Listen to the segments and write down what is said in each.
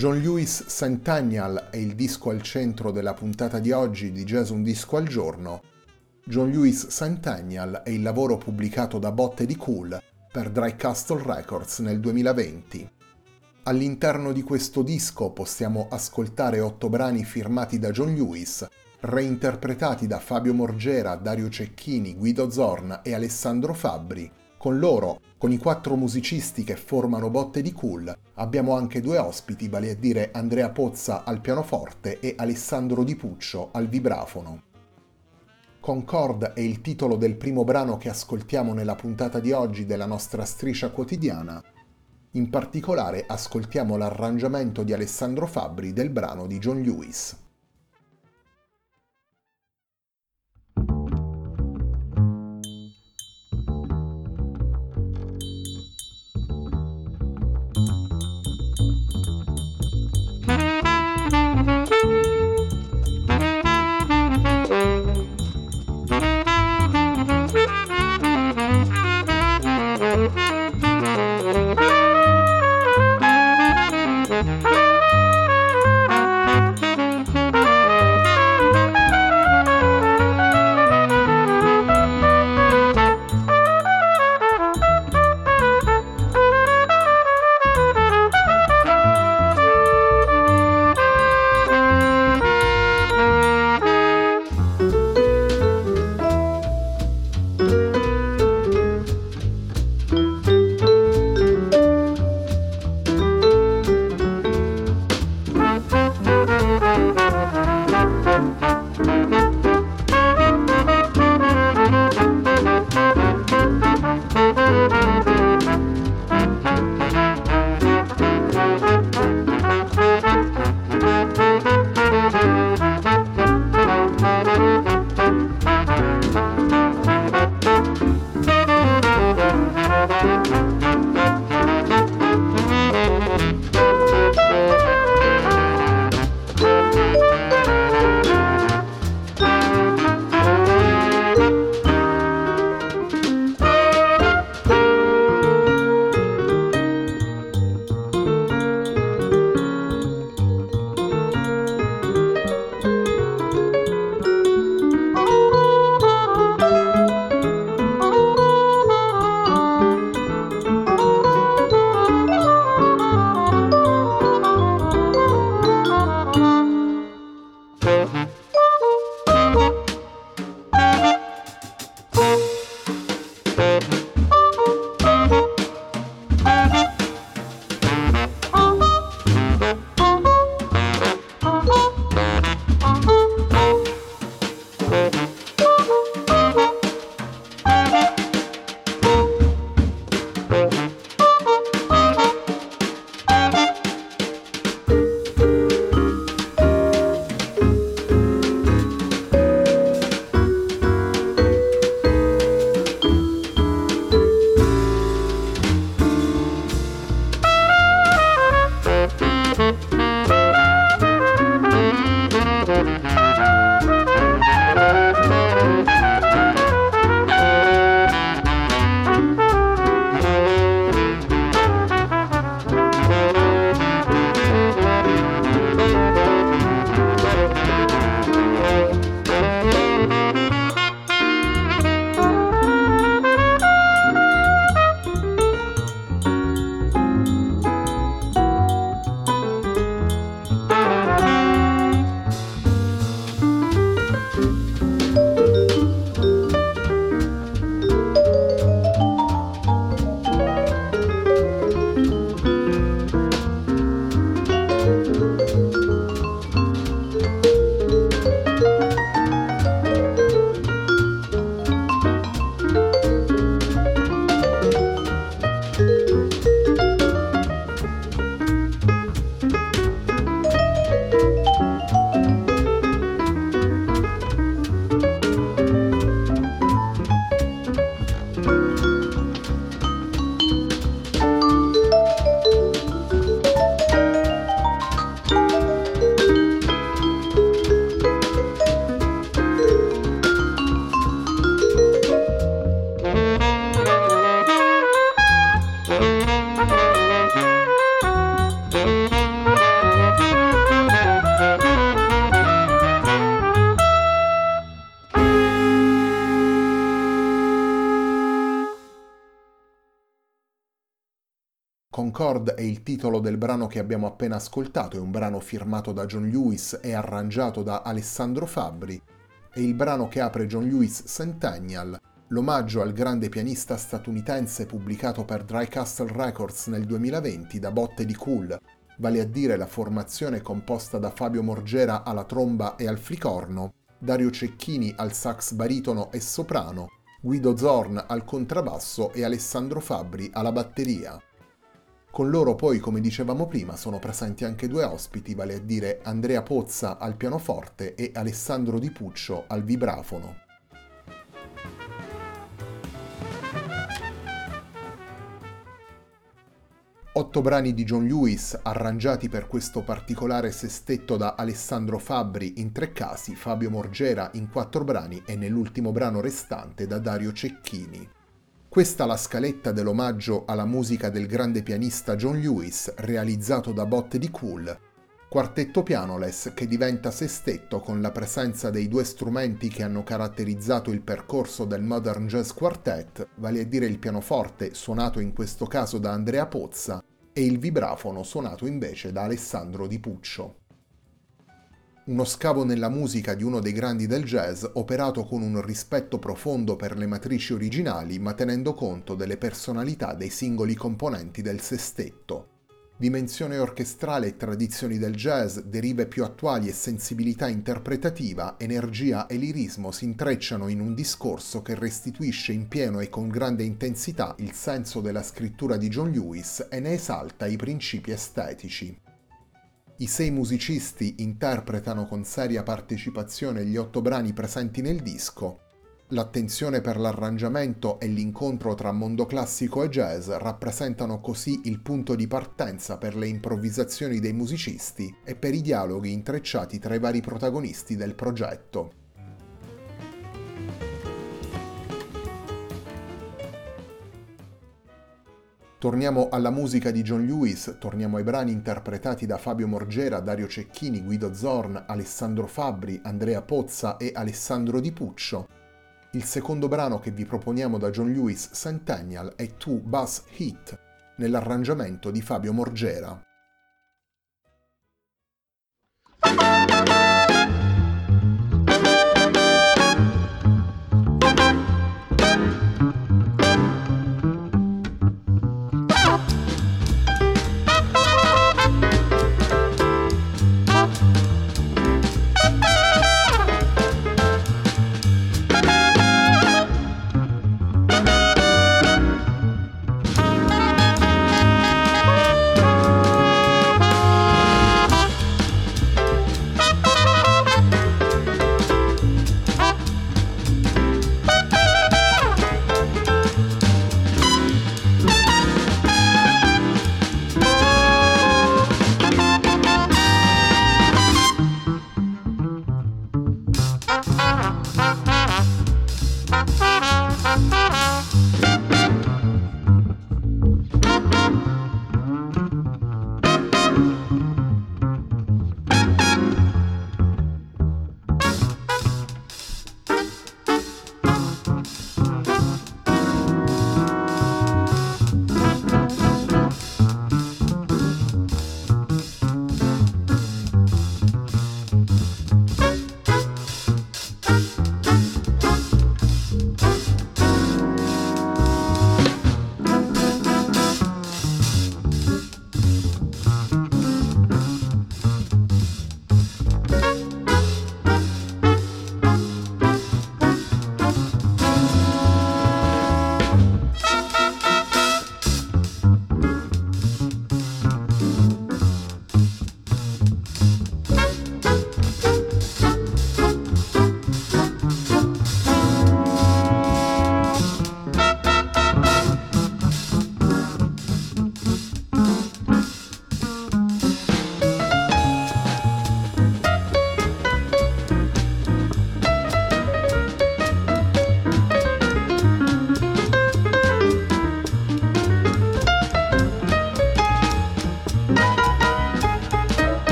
John Lewis Centennial è il disco al centro della puntata di oggi di Jazz Un Disco al Giorno. John Lewis Centennial è il lavoro pubblicato da Botte di Cool per Dry Castle Records nel 2020. All'interno di questo disco possiamo ascoltare otto brani firmati da John Lewis, reinterpretati da Fabio Morgera, Dario Cecchini, Guido Zorn e Alessandro Fabbri, con loro, con i quattro musicisti che formano Botte di Cool, abbiamo anche due ospiti, vale a dire Andrea Pozza al pianoforte e Alessandro Di Puccio al vibrafono. Concord è il titolo del primo brano che ascoltiamo nella puntata di oggi della nostra striscia quotidiana. In particolare ascoltiamo l'arrangiamento di Alessandro Fabbri del brano di John Lewis. Concord è il titolo del brano che abbiamo appena ascoltato, è un brano firmato da John Lewis e arrangiato da Alessandro Fabbri. È il brano che apre John Lewis Centennial, l'omaggio al grande pianista statunitense pubblicato per Dry Castle Records nel 2020 da Botte di Cool, vale a dire la formazione composta da Fabio Morgera alla tromba e al flicorno, Dario Cecchini al sax baritono e soprano, Guido Zorn al contrabbasso e Alessandro Fabbri alla batteria. Con loro poi, come dicevamo prima, sono presenti anche due ospiti, vale a dire Andrea Pozza al pianoforte e Alessandro Di Puccio al vibrafono. Otto brani di John Lewis arrangiati per questo particolare sestetto da Alessandro Fabbri in tre casi, Fabio Morgera in quattro brani e nell'ultimo brano restante da Dario Cecchini. Questa la scaletta dell'omaggio alla musica del grande pianista John Lewis realizzato da Botte di Cool, quartetto pianoles che diventa sestetto con la presenza dei due strumenti che hanno caratterizzato il percorso del Modern Jazz Quartet, vale a dire il pianoforte suonato in questo caso da Andrea Pozza e il vibrafono suonato invece da Alessandro Di Puccio. Uno scavo nella musica di uno dei grandi del jazz operato con un rispetto profondo per le matrici originali ma tenendo conto delle personalità dei singoli componenti del sestetto. Dimensione orchestrale e tradizioni del jazz, derive più attuali e sensibilità interpretativa, energia e lirismo si intrecciano in un discorso che restituisce in pieno e con grande intensità il senso della scrittura di John Lewis e ne esalta i principi estetici. I sei musicisti interpretano con seria partecipazione gli otto brani presenti nel disco, L'attenzione per l'arrangiamento e l'incontro tra mondo classico e jazz rappresentano così il punto di partenza per le improvvisazioni dei musicisti e per i dialoghi intrecciati tra i vari protagonisti del progetto. Torniamo alla musica di John Lewis, torniamo ai brani interpretati da Fabio Morgera, Dario Cecchini, Guido Zorn, Alessandro Fabbri, Andrea Pozza e Alessandro Di Puccio il secondo brano che vi proponiamo da John Lewis Centennial è Two Bass Hit, nell'arrangiamento di Fabio Morgera.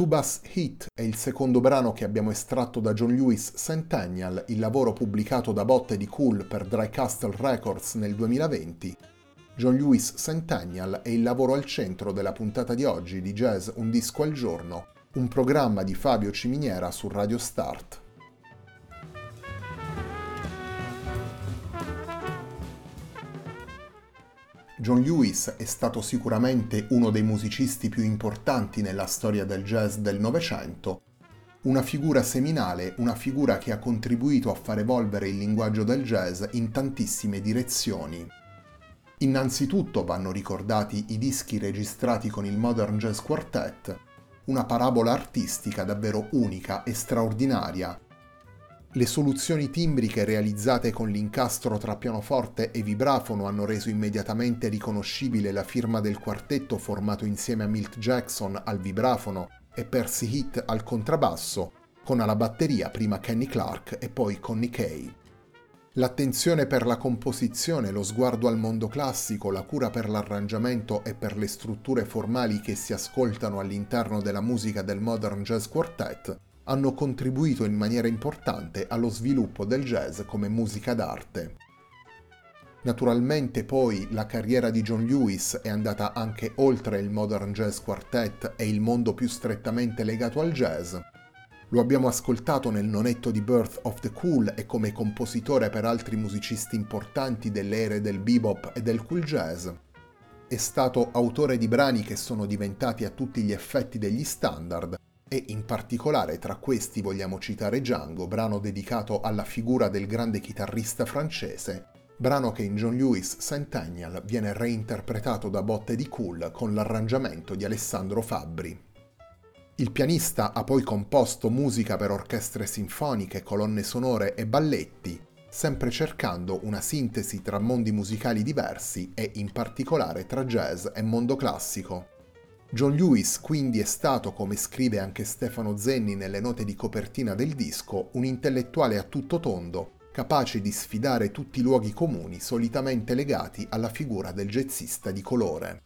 Tubas Hit è il secondo brano che abbiamo estratto da John Lewis Centennial, il lavoro pubblicato da Botte di Cool per Dry Castle Records nel 2020. John Lewis Centennial è il lavoro al centro della puntata di oggi di Jazz Un disco al giorno, un programma di Fabio Ciminiera su Radio Start. John Lewis è stato sicuramente uno dei musicisti più importanti nella storia del jazz del Novecento, una figura seminale, una figura che ha contribuito a far evolvere il linguaggio del jazz in tantissime direzioni. Innanzitutto vanno ricordati i dischi registrati con il Modern Jazz Quartet, una parabola artistica davvero unica e straordinaria, le soluzioni timbriche realizzate con l'incastro tra pianoforte e vibrafono hanno reso immediatamente riconoscibile la firma del quartetto formato insieme a Milt Jackson al vibrafono e Percy Heath al contrabbasso, con alla batteria prima Kenny Clark e poi Connie Kay. L'attenzione per la composizione, lo sguardo al mondo classico, la cura per l'arrangiamento e per le strutture formali che si ascoltano all'interno della musica del Modern Jazz Quartet hanno contribuito in maniera importante allo sviluppo del jazz come musica d'arte. Naturalmente poi la carriera di John Lewis è andata anche oltre il Modern Jazz Quartet e il mondo più strettamente legato al jazz. Lo abbiamo ascoltato nel nonetto di Birth of the Cool e come compositore per altri musicisti importanti delle ere del bebop e del cool jazz. È stato autore di brani che sono diventati a tutti gli effetti degli standard, e in particolare tra questi vogliamo citare Django, brano dedicato alla figura del grande chitarrista francese, brano che in John Lewis Centennial viene reinterpretato da Botte di Cool con l'arrangiamento di Alessandro Fabbri. Il pianista ha poi composto musica per orchestre sinfoniche, colonne sonore e balletti, sempre cercando una sintesi tra mondi musicali diversi e in particolare tra jazz e mondo classico. John Lewis quindi è stato, come scrive anche Stefano Zenni nelle note di copertina del disco, un intellettuale a tutto tondo, capace di sfidare tutti i luoghi comuni solitamente legati alla figura del jazzista di colore.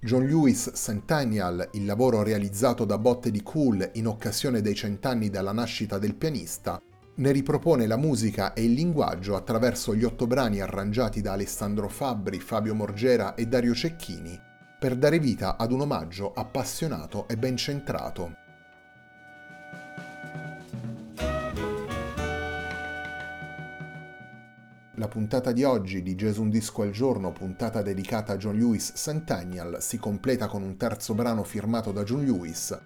John Lewis Centennial, il lavoro realizzato da Botte di Cool in occasione dei cent'anni dalla nascita del pianista, ne ripropone la musica e il linguaggio attraverso gli otto brani arrangiati da Alessandro Fabbri, Fabio Morgera e Dario Cecchini, per dare vita ad un omaggio appassionato e ben centrato. La puntata di oggi di Gesù un disco al giorno, puntata dedicata a John Lewis Centennial, si completa con un terzo brano firmato da John Lewis,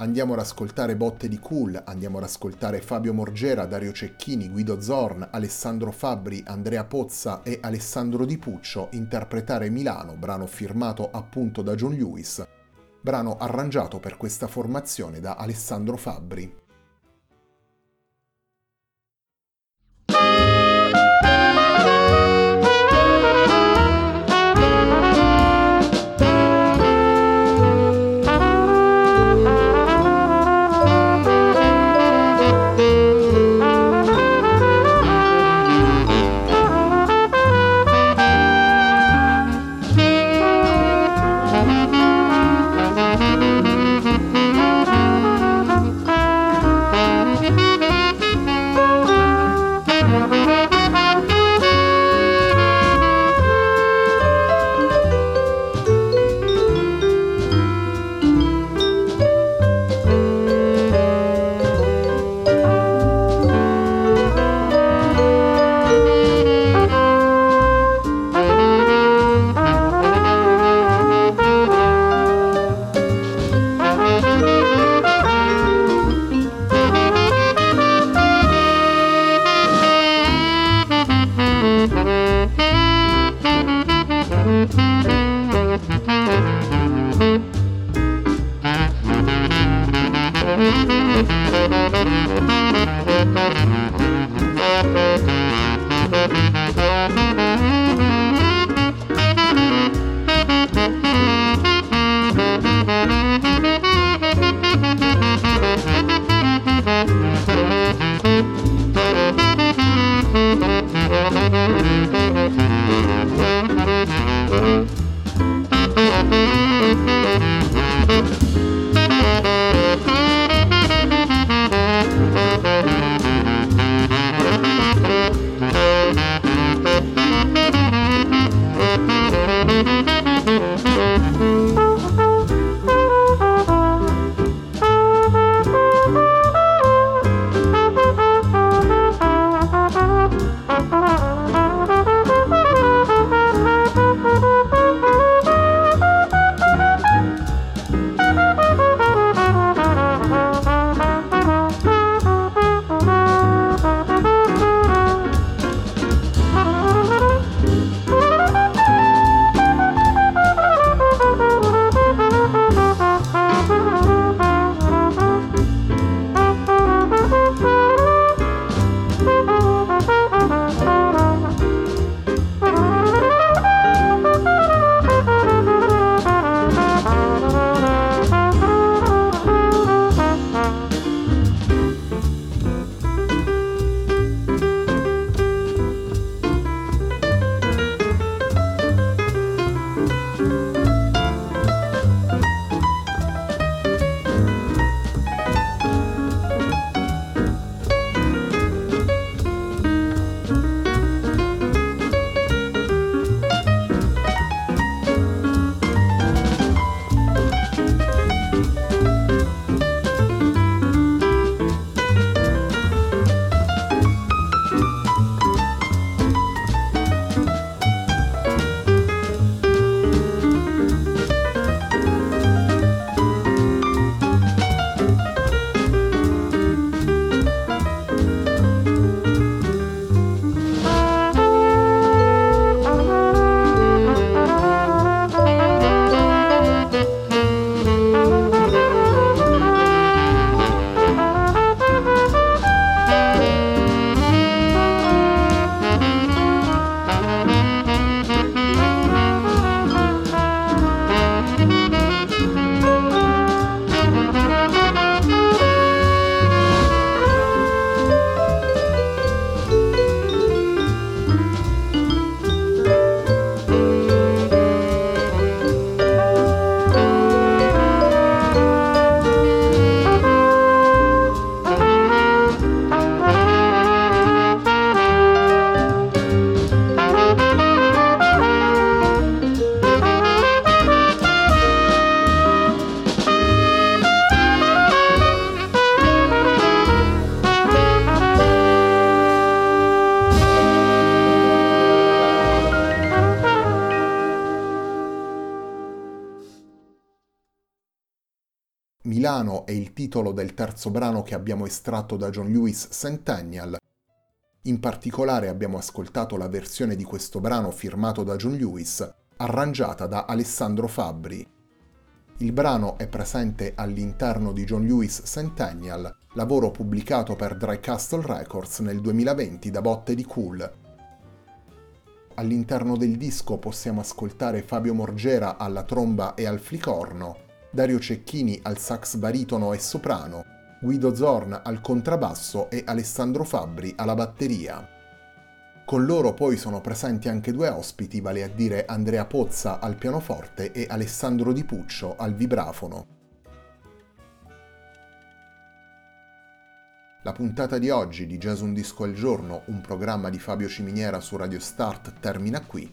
Andiamo ad ascoltare Botte di Cool, andiamo ad ascoltare Fabio Morgera, Dario Cecchini, Guido Zorn, Alessandro Fabbri, Andrea Pozza e Alessandro Di Puccio interpretare Milano, brano firmato appunto da John Lewis, brano arrangiato per questa formazione da Alessandro Fabbri. Titolo del terzo brano che abbiamo estratto da John Lewis Centennial. In particolare abbiamo ascoltato la versione di questo brano firmato da John Lewis, arrangiata da Alessandro Fabbri. Il brano è presente all'interno di John Lewis Centennial, lavoro pubblicato per Dry Castle Records nel 2020 da Botte di Cool. All'interno del disco possiamo ascoltare Fabio Morgera alla tromba e al flicorno, Dario Cecchini al sax baritono e soprano, Guido Zorn al contrabbasso e Alessandro Fabbri alla batteria. Con loro poi sono presenti anche due ospiti, vale a dire Andrea Pozza al pianoforte e Alessandro Di Puccio al vibrafono. La puntata di oggi di Jazz Un Disco al Giorno, un programma di Fabio Ciminiera su Radio Start, termina qui.